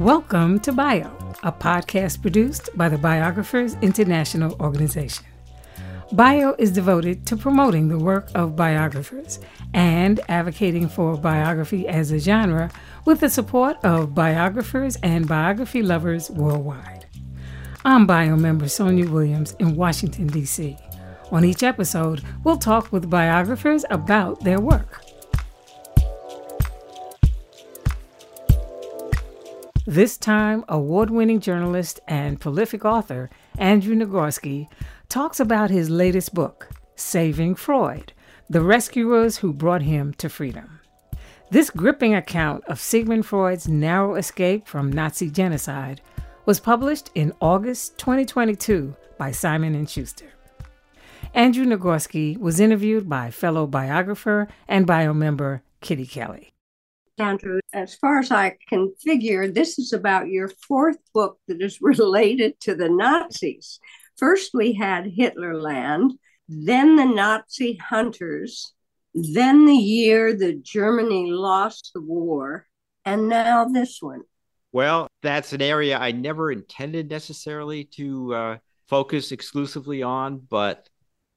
Welcome to Bio, a podcast produced by the Biographers International Organization. Bio is devoted to promoting the work of biographers and advocating for biography as a genre with the support of biographers and biography lovers worldwide. I'm Bio member Sonia Williams in Washington, D.C. On each episode, we'll talk with biographers about their work. This time, award winning journalist and prolific author Andrew Nagorski talks about his latest book, Saving Freud The Rescuers Who Brought Him to Freedom. This gripping account of Sigmund Freud's narrow escape from Nazi genocide was published in August 2022 by Simon & Schuster. Andrew Nagorski was interviewed by fellow biographer and bio member Kitty Kelley. Andrew, as far as I can figure, this is about your fourth book that is related to the Nazis. First, we had Hitlerland, then the Nazi hunters, then the year that Germany lost the war, and now this one. Well, that's an area I never intended necessarily to uh, focus exclusively on, but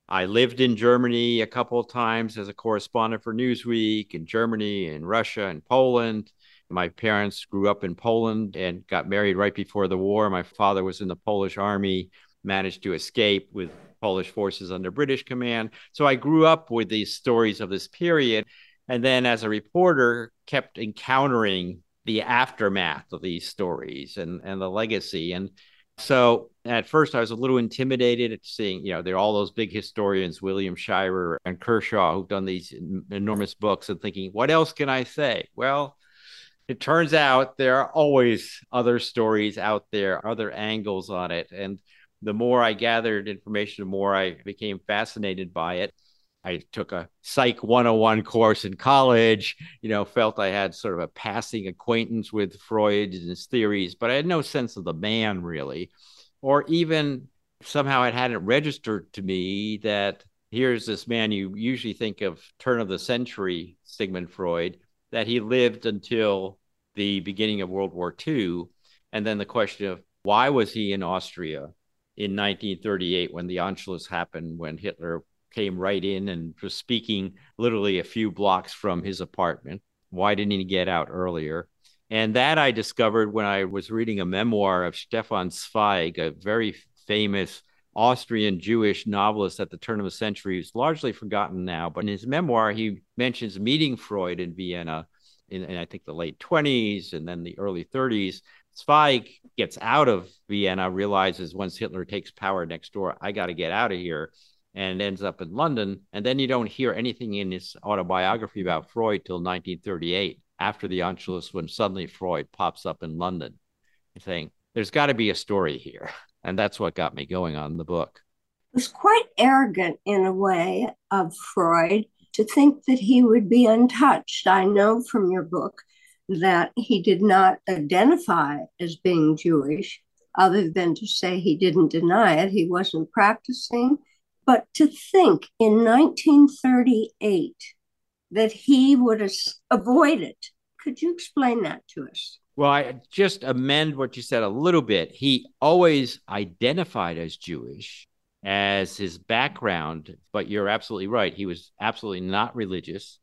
I lived in Germany a couple of times as a correspondent for Newsweek in Germany and Russia and Poland. My parents grew up in Poland and got married right before the war. My father was in the Polish army managed to escape with Polish forces under British command. So I grew up with these stories of this period. And then as a reporter, kept encountering the aftermath of these stories and, and the legacy. And so at first I was a little intimidated at seeing, you know, there are all those big historians, William Shirer and Kershaw, who've done these enormous books and thinking, what else can I say? Well, it turns out there are always other stories out there, other angles on it. And the more I gathered information, the more I became fascinated by it. I took a Psych 101 course in college, you know, felt I had sort of a passing acquaintance with Freud and his theories, but I had no sense of the man really. Or even somehow it hadn't registered to me that here's this man you usually think of turn of the century Sigmund Freud, that he lived until the beginning of World War II. And then the question of why was he in Austria? in 1938 when the Anschluss happened, when Hitler came right in and was speaking literally a few blocks from his apartment. Why didn't he get out earlier? And that I discovered when I was reading a memoir of Stefan Zweig, a very famous Austrian Jewish novelist at the turn of the century, who's largely forgotten now. But in his memoir, he mentions meeting Freud in Vienna in, in I think the late 20s and then the early 30s Zweig gets out of Vienna, realizes once Hitler takes power next door, I got to get out of here, and ends up in London. And then you don't hear anything in his autobiography about Freud till 1938, after the Anschluss, when suddenly Freud pops up in London, saying, There's got to be a story here. And that's what got me going on the book. It was quite arrogant in a way of Freud to think that he would be untouched. I know from your book that he did not identify as being Jewish, other than to say he didn't deny it, he wasn't practicing. But to think in 1938 that he would avoid it, could you explain that to us? Well, I just amend what you said a little bit. He always identified as Jewish as his background, but you're absolutely right. He was absolutely not religious.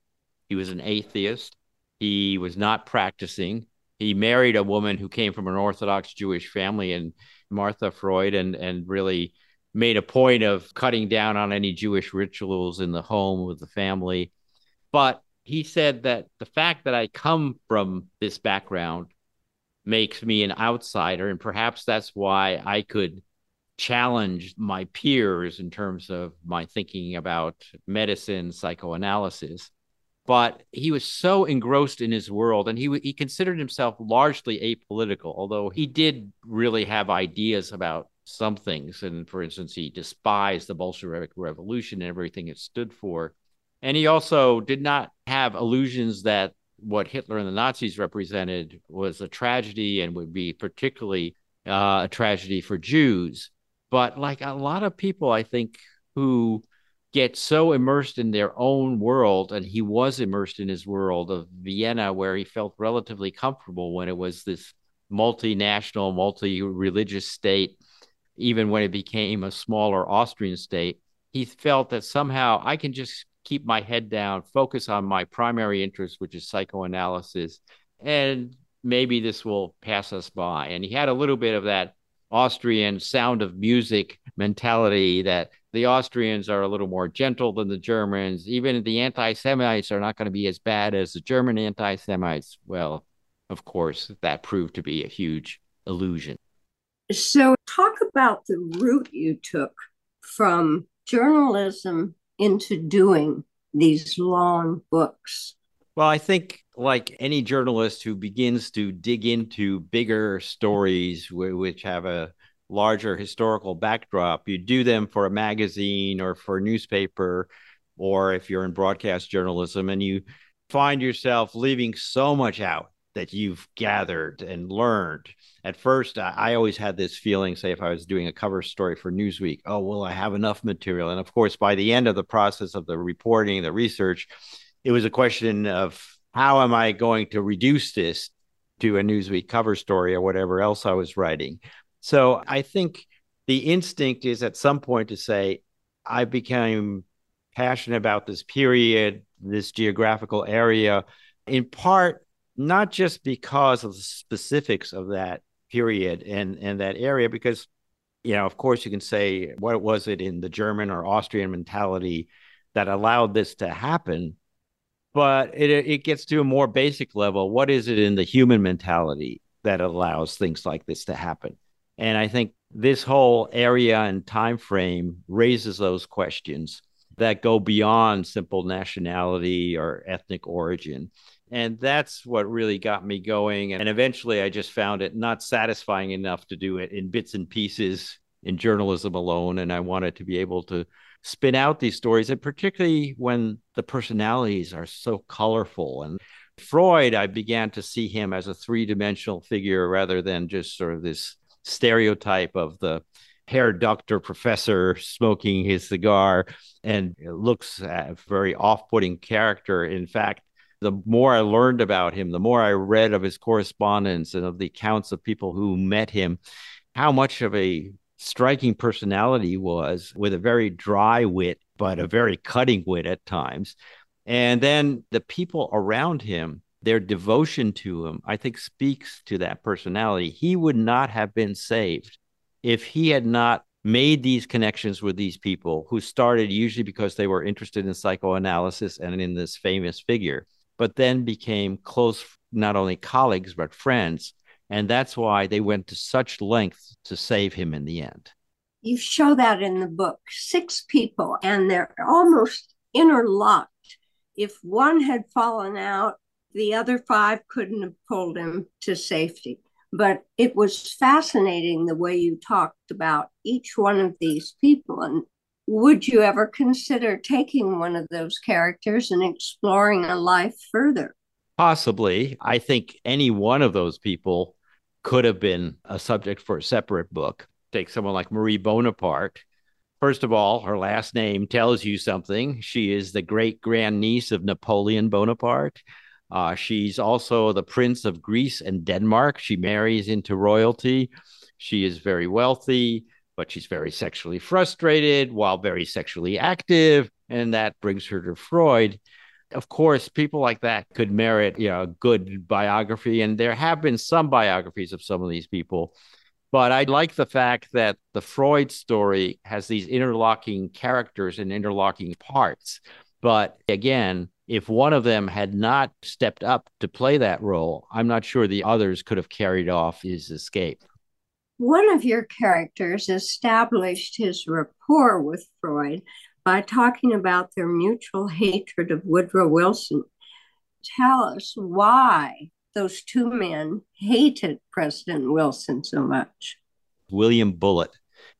He was an atheist. He was not practicing. He married a woman who came from an Orthodox Jewish family and Martha Freud and and really made a point of cutting down on any Jewish rituals in the home with the family. But he said that the fact that I come from this background makes me an outsider. And perhaps that's why I could challenge my peers in terms of my thinking about medicine, psychoanalysis but he was so engrossed in his world and he he considered himself largely apolitical although he did really have ideas about some things. And for instance he despised the bolshevik revolution and everything it stood for. And he also did not have illusions that what hitler and the nazis represented was a tragedy and would be particularly uh, a tragedy for jews. But like a lot of people i think who get so immersed in their own world and he was immersed in his world of vienna where he felt relatively comfortable when it was this multinational, multi religious state, even when it became a smaller Austrian state, he felt that somehow I can just keep my head down, focus on my primary interest, which is psychoanalysis, and maybe this will pass us by. And he had a little bit of that Austrian sound of music mentality that the Austrians are a little more gentle than the Germans. Even the anti Semites are not going to be as bad as the German anti Semites. Well, of course, that proved to be a huge illusion. So, talk about the route you took from journalism into doing these long books. Well, I think, like any journalist who begins to dig into bigger stories which have a larger historical backdrop, you do them for a magazine or for a newspaper, or if you're in broadcast journalism, and you find yourself leaving so much out that you've gathered and learned. At first, I, always had this feeling, say, if I was doing a cover story for Newsweek, oh, well, I have enough material? And of course, by the end of the process of the reporting, the research, it was a question of how am I going to reduce this to a Newsweek cover story or whatever else I was writing. So I think the instinct is at some point to say, I became passionate about this period, this geographical area, in part not just because of the specifics of that period and and that area because you know of course you can say what was it in the german or austrian mentality that allowed this to happen? But it it gets to a more basic level. What is it in the human mentality that allows things like this to happen? And i think this whole area and time frame raises those questions that go beyond simple nationality or ethnic origin and that's what really got me going. And eventually I just found it not satisfying enough to do it in bits and pieces in journalism alone. And I wanted to be able to spin out these stories, and particularly when the personalities are so colorful. And Freud, I began to see him as a three dimensional figure rather than just sort of this stereotype of the Herr doctor professor smoking his cigar and looks a very off putting character. In fact, the more I learned about him, the more I read of his correspondence and of the accounts of people who met him, how much of a striking personality he was with a very dry wit, but a very cutting wit at times. And then the people around him, their devotion to him, I think speaks to that personality. He would not have been saved if he had not made these connections with these people who started usually because they were interested in psychoanalysis and in this famous figure but then became close, not only colleagues, but friends. And that's why they went to such lengths to save him in the end. You show that in the book six people, and they're almost interlocked. If one had fallen out, the other five couldn't have pulled him to safety. But it was fascinating the way you talked about each one of these people and would you ever consider taking one of those characters and exploring a life further? Possibly. I think any one of those people could have been a subject for a separate book. Take someone like Marie Bonaparte. First of all, her last name tells you something. She is the great grandniece of Napoleon Bonaparte. Uh, she's also the Prince of Greece and Denmark. She marries into royalty. She is very wealthy but she's very sexually frustrated while very sexually active. And that brings her to Freud. Of course, people like that could merit you know, a good biography. And there have been some biographies of some of these people. But I like the fact that the Freud story has these interlocking characters and interlocking parts. But again, if one of them had not stepped up to play that role, I'm not sure the others could have carried off his escape. One of your characters established his rapport with Freud by talking about their mutual hatred of Woodrow Wilson. Tell us why those two men hated President Wilson so much. William Bullitt,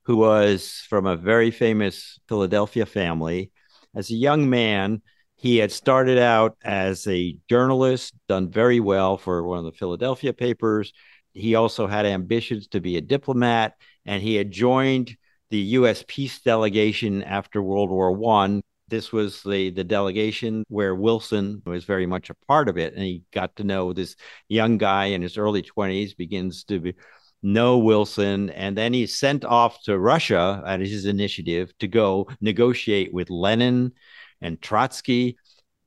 who was from a very famous Philadelphia family, as a young man, he had started out as a journalist, done very well for one of the Philadelphia papers, he also had ambitions to be a diplomat, and he had joined the U.S. peace delegation after World War One. This was the, the delegation where Wilson was very much a part of it. And he got to know this young guy in his early 20s, begins to be, know Wilson. And then he's sent off to Russia at his initiative to go negotiate with Lenin and Trotsky.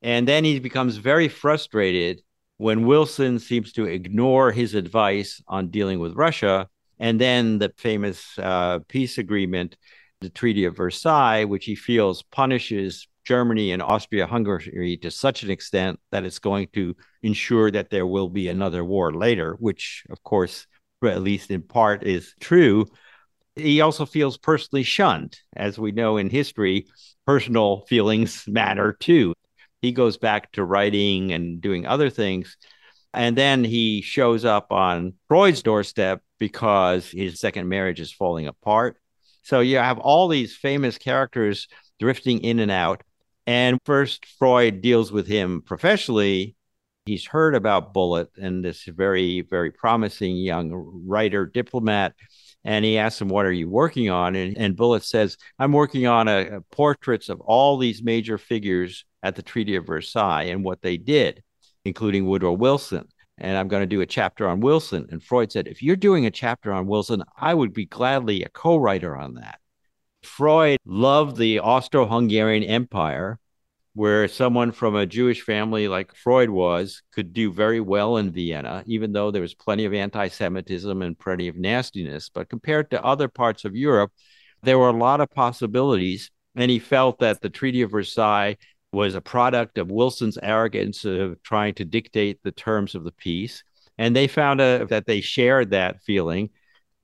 And then he becomes very frustrated when Wilson seems to ignore his advice on dealing with Russia. And then the famous uh, peace agreement, the Treaty of Versailles, which he feels punishes Germany and Austria Hungary to such an extent that it's going to ensure that there will be another war later, which, of course, at least in part, is true. He also feels personally shunned. As we know in history, personal feelings matter too. He goes back to writing and doing other things. And then he shows up on Freud's doorstep because his second marriage is falling apart. So you have all these famous characters drifting in and out. And first, Freud deals with him professionally he's heard about Bullitt and this very, very promising young writer, diplomat. And he asks him, What are you working on? And, and says, I'm working on a, a portraits of all these major figures at the Treaty of Versailles and what they did, including Woodrow Wilson. And I'm going to do a chapter on Wilson. And Freud said, If you're doing a chapter on Wilson, I would be gladly a co writer on that. Freud loved the Austro Hungarian Empire where someone from a Jewish family like Freud was could do very well in Vienna, even though there was plenty of anti Semitism and plenty of nastiness. But compared to other parts of Europe, there were a lot of possibilities. And he felt that the Treaty of Versailles was a product of Wilson's arrogance of trying to dictate the terms of the peace. And they found a, that they shared that feeling.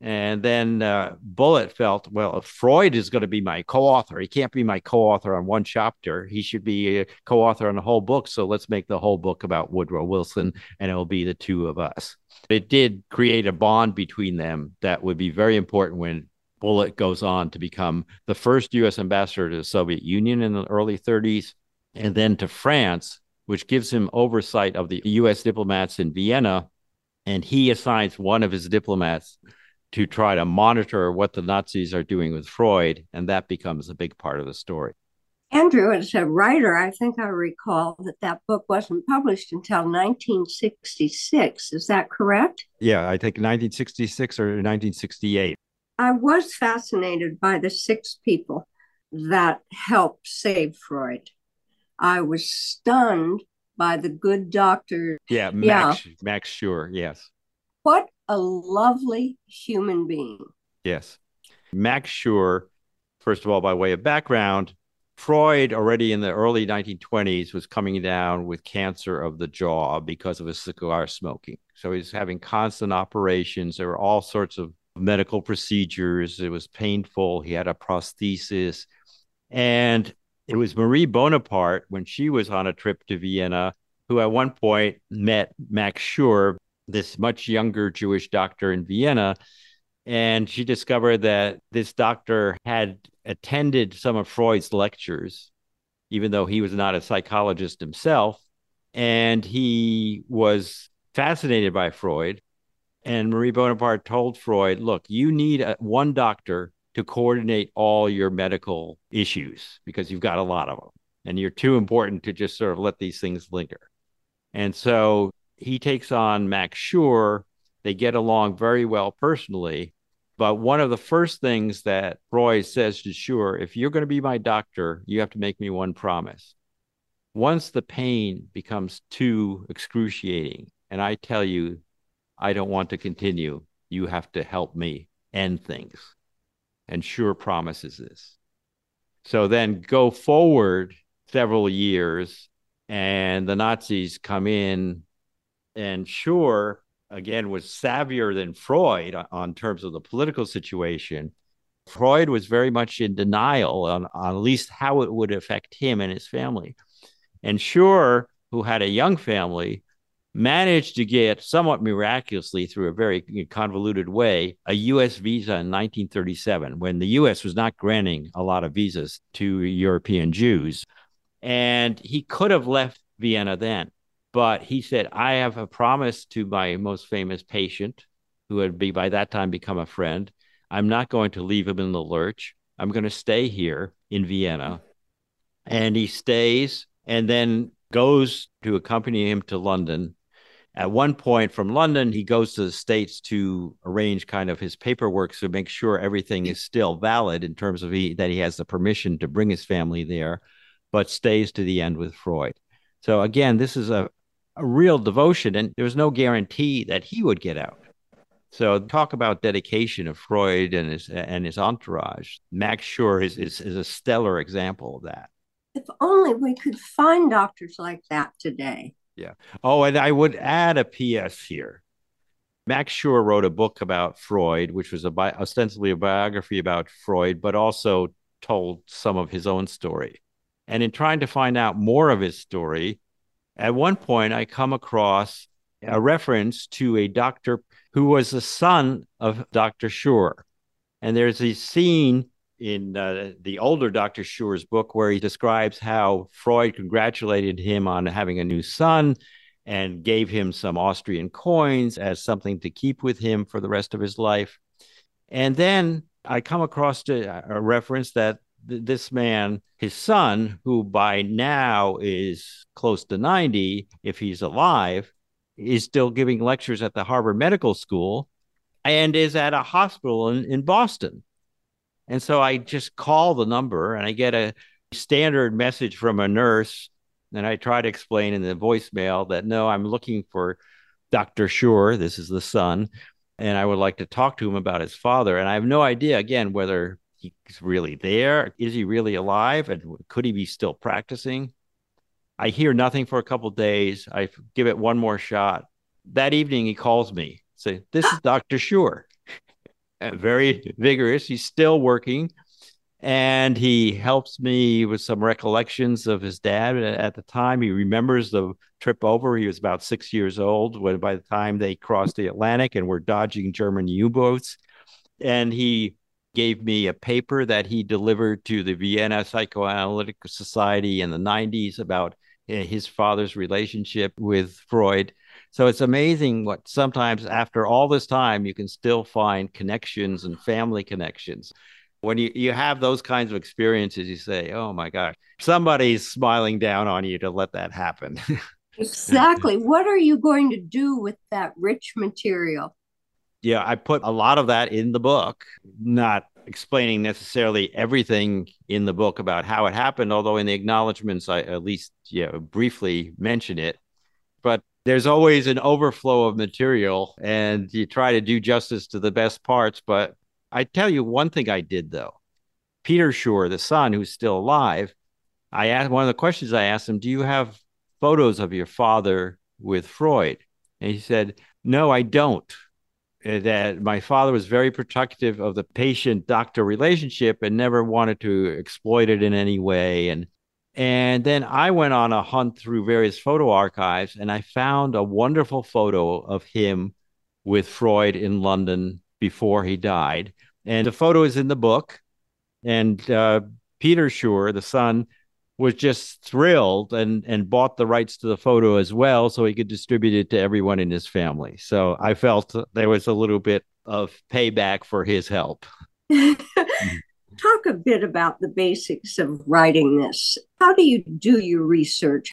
And then uh, Bullitt felt, well, Freud is going to be my co author, he can't be my co author on one chapter. He should be a co author on the whole book. So let's make the whole book about Woodrow Wilson, and it'll be the two of us. It did create a bond between them that would be very important when Bullitt goes on to become the first U.S. ambassador to the Soviet Union in the early 30s, and then to France, which gives him oversight of the U.S. diplomats in Vienna. And he assigns one of his diplomats to try to monitor what the Nazis are doing with Freud, and that becomes a big part of the story. Andrew, as a writer, I think I recall that that book wasn't published until 1966. Is that correct? Yeah, I think 1966 or 1968. I was fascinated by the six people that helped save Freud. I was stunned by the good doctor. Yeah, Max, yeah. Max Schur, yes. What a lovely human being. Yes. Max Schur, first of all, by way of background, Freud already in the early 1920s was coming down with cancer of the jaw because of his cigar smoking. So he's having constant operations. There were all sorts of medical procedures. It was painful. He had a prosthesis. And it was Marie Bonaparte when she was on a trip to Vienna, who at one point met Max Schur this much younger Jewish doctor in Vienna. And she discovered that this doctor had attended some of Freud's lectures, even though he was not a psychologist himself. And he was fascinated by Freud. And Marie Bonaparte told Freud, look, you need a, one doctor to coordinate all your medical issues because you've got a lot of them. And you're too important to just sort of let these things linger. And so he takes on Max Schur. They get along very well personally. But one of the first things that Roy says to Schur, if you're going to be my doctor, you have to make me one promise. Once the pain becomes too excruciating, and I tell you, I don't want to continue, you have to help me end things. And Schur promises this. So then go forward several years, and the Nazis come in and Schur, again, was savvier than Freud on terms of the political situation. Freud was very much in denial on, on at least how it would affect him and his family. And Schur, who had a young family, managed to get somewhat miraculously through a very convoluted way a US visa in 1937 when the US was not granting a lot of visas to European Jews. And he could have left Vienna then. But he said, I have a promise to my most famous patient, who had be by that time become a friend. I'm not going to leave him in the lurch. I'm going to stay here in Vienna. and he stays and then goes to accompany him to London. At one point from London, he goes to the States to arrange kind of his paperwork to make sure everything is still valid in terms of he, that he has the permission to bring his family there, but stays to the end with Freud. So again, this is a, a real devotion, and there was no guarantee that he would get out. So talk about dedication of Freud and his and his entourage. Max Schur is, is, is a stellar example of that. If only we could find doctors like that today. Yeah. Oh, and I would add a PS here. Max Schur wrote a book about Freud, which was a bi- ostensibly a biography about Freud, but also told some of his own story. And in trying to find out more of his story, at one point I come across a reference to a doctor who was the son of Dr. Schur. And there's a scene in uh, the older Dr. Schur's book where he describes how Freud congratulated him on having a new son and gave him some Austrian coins as something to keep with him for the rest of his life. And then I come across a, a reference that th- this man, his son, who by now is close to 90, if he's alive, is still giving lectures at the Harvard Medical School and is at a hospital in, in Boston. And so I just call the number and I get a standard message from a nurse. And I try to explain in the voicemail that no, I'm looking for Dr. Schur. This is the son. And I would like to talk to him about his father. And I have no idea, again, whether he's really there. Is he really alive? And could he be still practicing? I hear nothing for a couple days. I give it one more shot. That evening, he calls me, say, "This is Doctor Schur." Very vigorous. He's still working, and he helps me with some recollections of his dad at the time. He remembers the trip over. He was about six years old when, by the time they crossed the Atlantic and were dodging German U-boats, and he gave me a paper that he delivered to the Vienna Psychoanalytic Society in the 90s about eh, his father's relationship with Freud. So it's amazing what sometimes after all this time you can still find connections and family connections. When you, you have those kinds of experiences, you say, oh my gosh, somebody's smiling down on you to let that happen. exactly. What are you going to do with that rich material? Yeah, I put a lot of that in the book, not explaining necessarily everything in the book about how it happened, although in the acknowledgments I at least yeah briefly mention it. But there's always an overflow of material, and you try to do justice to the best parts. But I tell you one thing I did though. Peter Schur, the son who's still alive, I asked one of the questions I asked him, "Do you have photos of your father with Freud?" And he said, "No, I don't." Uh, that my father was very protective of the patient doctor relationship and never wanted to exploit it in any way and and then I went on a hunt through various photo archives and I found a wonderful photo of him with Freud in London before he died. And the photo is in the book. And uh, Peter Schur, the son, was just thrilled and and bought the rights to the photo as well so he could distribute it to everyone in his family so i felt there was a little bit of payback for his help talk a bit about the basics of writing this how do you do your research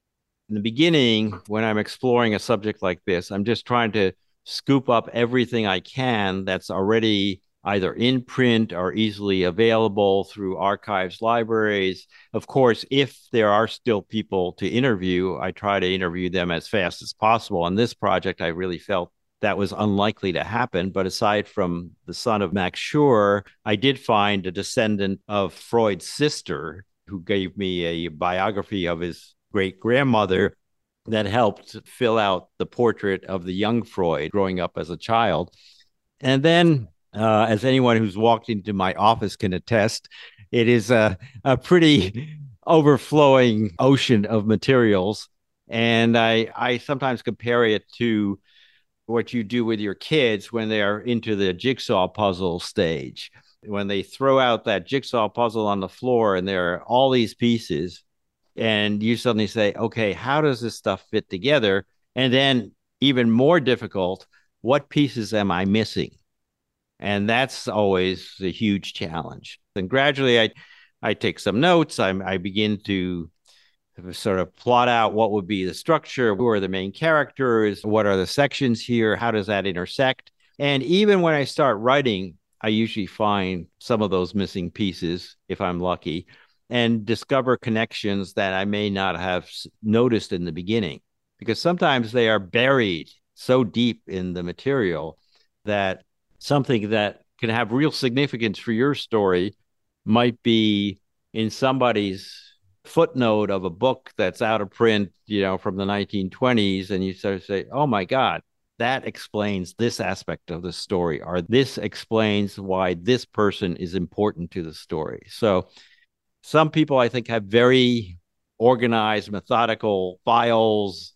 in the beginning when i'm exploring a subject like this i'm just trying to scoop up everything i can that's already either in print or easily available through archives libraries. Of course, if there are still people to interview, I try to interview them as fast as possible. On this project, I really felt that was unlikely to happen. But aside from the son of Max Schur, I did find a descendant of Freud's sister who gave me a biography of his great grandmother that helped fill out the portrait of the young Freud growing up as a child. And then uh, as anyone who's walked into my office can attest, it is a, a pretty overflowing ocean of materials. And I, I sometimes compare it to what you do with your kids when they are into the jigsaw puzzle stage. When they throw out that jigsaw puzzle on the floor and there are all these pieces, and you suddenly say, okay, how does this stuff fit together? And then, even more difficult, what pieces am I missing? And that's always a huge challenge. And gradually, I, I take some notes. I, I begin to sort of plot out what would be the structure, who are the main characters, what are the sections here, how does that intersect. And even when I start writing, I usually find some of those missing pieces, if I'm lucky, and discover connections that I may not have noticed in the beginning, because sometimes they are buried so deep in the material that something that can have real significance for your story might be in somebody's footnote of a book that's out of print, you know, from the 1920s, and you sort of say, oh my God, that explains this aspect of the story, or this explains why this person is important to the story. So, some people I think have very organized, methodical files.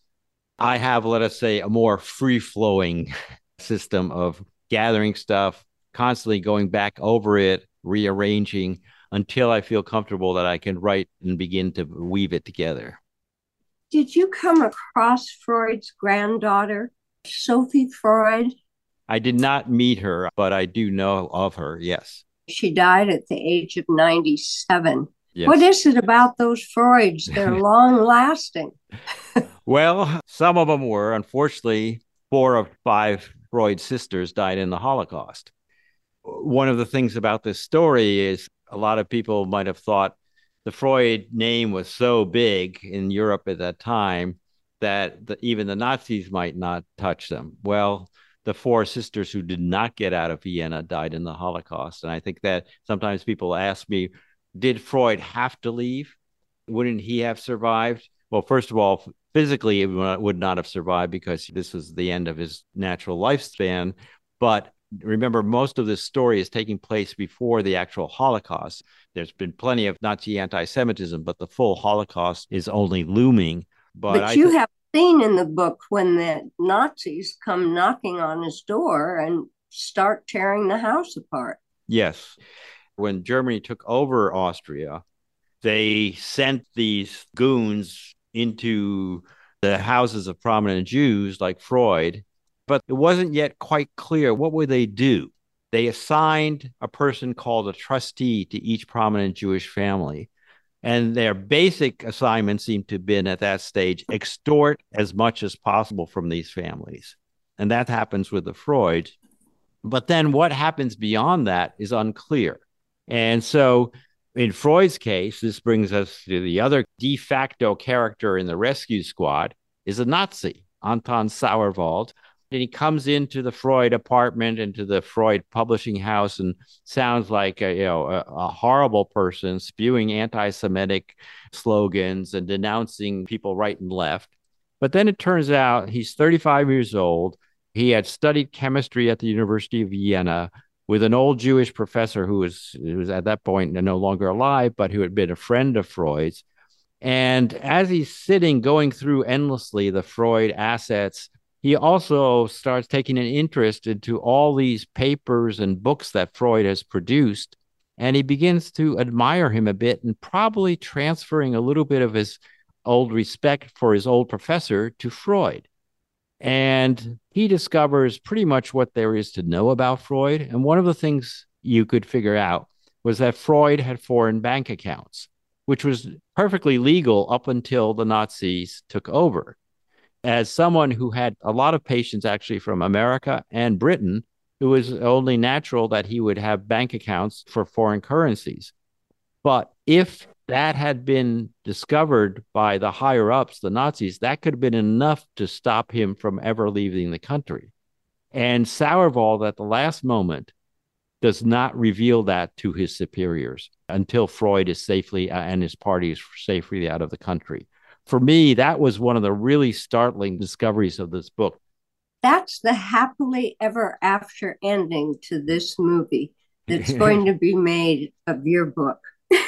I have, let us say, a more free flowing system of gathering stuff, constantly going back over it, rearranging until I feel comfortable that I can write and begin to weave it together. Did you come across Freud's granddaughter, Sophie Freud? I did not meet her, but I do know of her, yes. She died at the age of 97. Yes. What is it about those Freuds? They're long lasting. well, some of them were. Unfortunately, four of five Freud sisters died in the Holocaust. One of the things about this story is a lot of people might have thought the Freud name was so big in Europe at that time that the, even the Nazis might not touch them. Well, the four sisters who did not get out of Vienna died in the Holocaust. And I think that sometimes people ask me, did Freud have to leave? Wouldn't he have survived? Well, first of all, physically, it would not have survived because this was the end of his natural lifespan. But remember, most of this story is taking place before the actual Holocaust. There's been plenty of Nazi anti Semitism, but the full Holocaust is only looming. But, but you th- have seen in the book when the Nazis come knocking on his door and start tearing the house apart. Yes. When Germany took over Austria, they sent these goons into the houses of prominent Jews like Freud but it wasn't yet quite clear what would they do. They assigned a person called a trustee to each prominent Jewish family. And their basic assignment seemed to have been at that stage extort as much as possible from these families. And that happens with the Freud. But then what happens beyond that is unclear. And so in Freud's case, this brings us to the other de facto character in the rescue squad is a Nazi, Anton Sauerwald, and he comes into the Freud apartment, into the Freud publishing house, and sounds like a, you know a, a horrible person, spewing anti-Semitic slogans and denouncing people right and left. But then it turns out he's 35 years old. He had studied chemistry at the University of Vienna with an old Jewish professor who was, who was at that point no longer alive, but who had been a friend of Freud's. And as he's sitting going through endlessly the Freud assets, he also starts taking an interest into all these papers and books that Freud has produced. And he begins to admire him a bit and probably transferring a little bit of his old respect for his old professor to Freud. And he discovers pretty much what there is to know about Freud. And one of the things you could figure out was that Freud had foreign bank accounts, which was perfectly legal up until the Nazis took over as someone who had a lot of patients actually from America and Britain, it was only natural that he would have bank accounts for foreign currencies. But if that had been discovered by the higher ups, the Nazis, that could have been enough to stop him from ever leaving the country. And Sauerwald, at the last moment, does not reveal that to his superiors until Freud is safely uh, and his party is safely out of the country for me, that was one of the really startling discoveries of this book. That's the happily ever after ending to this movie that's going to be made of your book.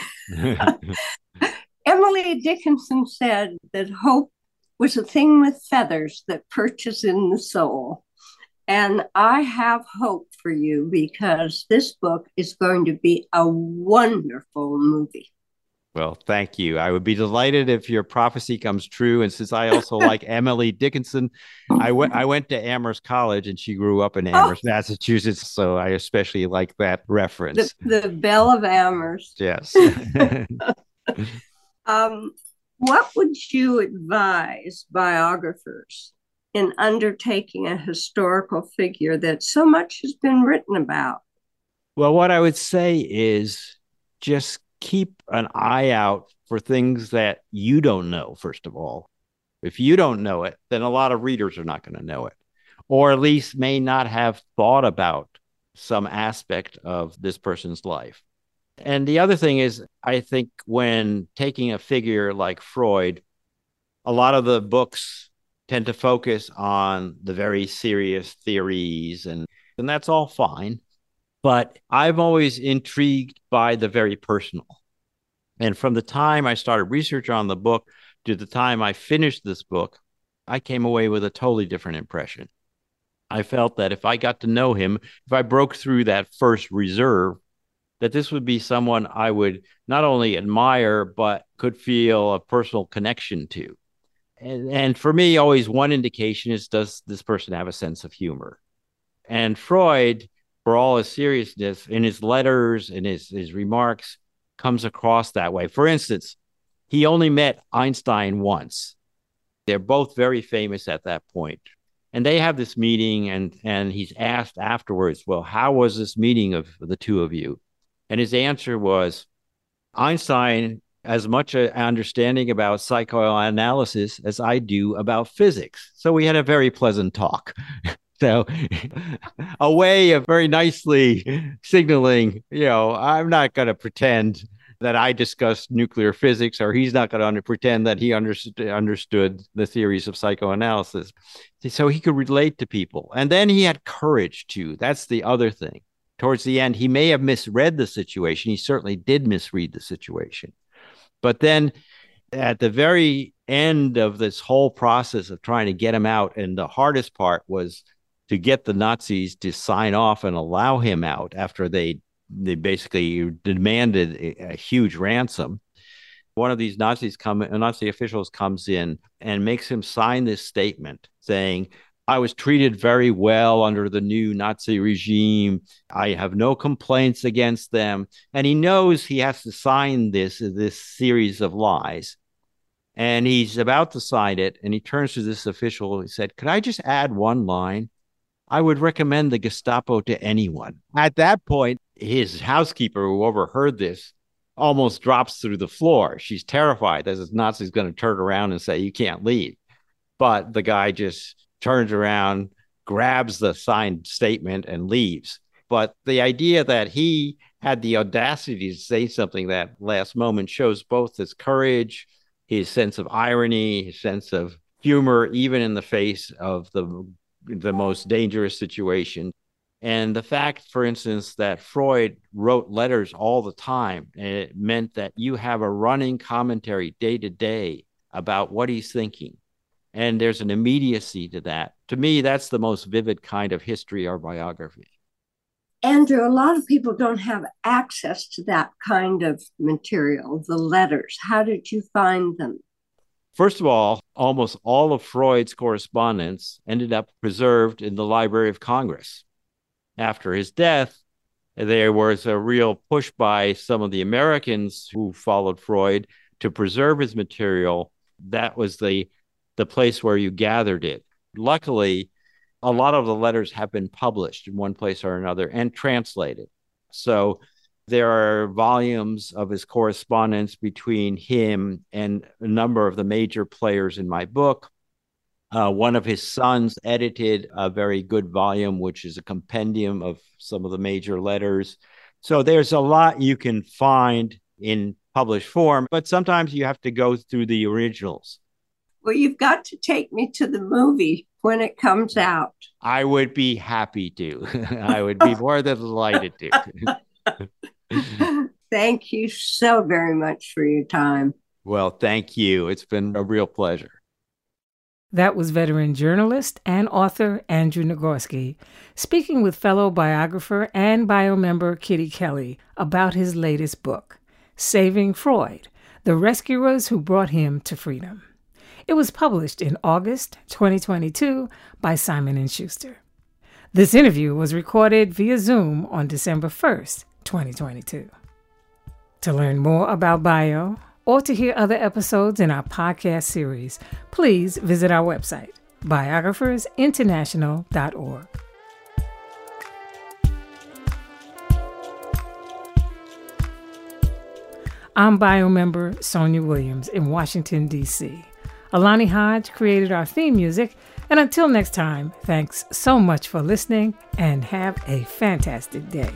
Emily Dickinson said that hope was a thing with feathers that perches in the soul. And I have hope for you because this book is going to be a wonderful movie. Well, thank you. I would be delighted if your prophecy comes true. And since I also like Emily Dickinson, I went I went to Amherst College and she grew up in oh. Amherst, oh. Massachusetts. So I especially like that reference. The, the Belle of Amherst. Yes. um, what would you advise biographers in undertaking a historical figure that so much has been written about? Well, what I would say is just keep an eye out for things that you don't know, first of all. If you don't know it, then a lot of readers are not going to know it, or at least may not have thought about some aspect of this person's life. And the other thing is, I think when taking a figure like Freud, a lot of the books tend to focus on the very serious theories, and, and that's all fine but I'm always intrigued by the very personal. And from the time I started research on the book to the time I finished this book, I came away with a totally different impression. I felt that if I got to know him, if I broke through that first reserve, that this would be someone I would not only admire, but could feel a personal connection to. And, and for me, always one indication is does this person have a sense of humor? And Freud for all his seriousness in his letters and his, his remarks comes across that way. For instance, he only met Einstein once. They're both very famous at that point. And they have this meeting, and, and he's asked afterwards, Well, how was this meeting of the two of you? And his answer was Einstein as much an understanding about psychoanalysis as I do about physics. So we had a very pleasant talk. So, a way of very nicely signaling, you know, I'm not going to pretend that I discussed nuclear physics, or he's not going to pretend that he understood, understood the theories of psychoanalysis. So he could relate to people. And then he had courage too. That's the other thing. Towards the end, he may have misread the situation. He certainly did misread the situation. But then at the very end of this whole process of trying to get him out, and the hardest part was to get the Nazis to sign off and allow him out after they they basically demanded a, a huge ransom. One of these Nazis come Nazi officials comes in and makes him sign this statement saying, I was treated very well under the new Nazi regime. I have no complaints against them. And he knows he has to sign this, this series of lies. And he's about to sign it. And he turns to this official. He said, Could I just add one line? I would recommend the Gestapo to anyone. At that point, his housekeeper, who overheard this, almost drops through the floor. She's terrified that this Nazi's going to turn around and say, You can't leave. But the guy just turns around, grabs the signed statement, and leaves. But the idea that he had the audacity to say something that last moment shows both his courage, his sense of irony, his sense of humor, even in the face of the the most dangerous situation. And the fact, for instance, that Freud wrote letters all the time, it meant that you have a running commentary day to day about what he's thinking. And there's an immediacy to that. To me, that's the most vivid kind of history or biography. Andrew, a lot of people don't have access to that kind of material, the letters. How did you find them? First of all, almost all of Freud's correspondence ended up preserved in the Library of Congress. After his death, there was a real push by some of the Americans who followed Freud to preserve his material. That was the, the place where you gathered it. Luckily, a lot of the letters have been published in one place or another and translated. So there are volumes of his correspondence between him and a number of the major players in my book. Uh, one of his sons edited a very good volume, which is a compendium of some of the major letters. So there's a lot you can find in published form, but sometimes you have to go through the originals. Well, you've got to take me to the movie when it comes out. I would be happy to. I would be more than delighted to. thank you so very much for your time. Well, thank you. It's been a real pleasure. That was veteran journalist and author Andrew Nagorski speaking with fellow biographer and bio member Kitty Kelley about his latest book, Saving Freud The Rescuers Who Brought Him to Freedom. It was published in August 2022 by Simon & Schuster. This interview was recorded via Zoom on December 1st, 2022. To learn more about bio or to hear other episodes in our podcast series, please visit our website, biographersinternational.org. I'm bio member Sonia Williams in Washington, D.C. Alani Hodge created our theme music and until next time, thanks so much for listening and have a fantastic day.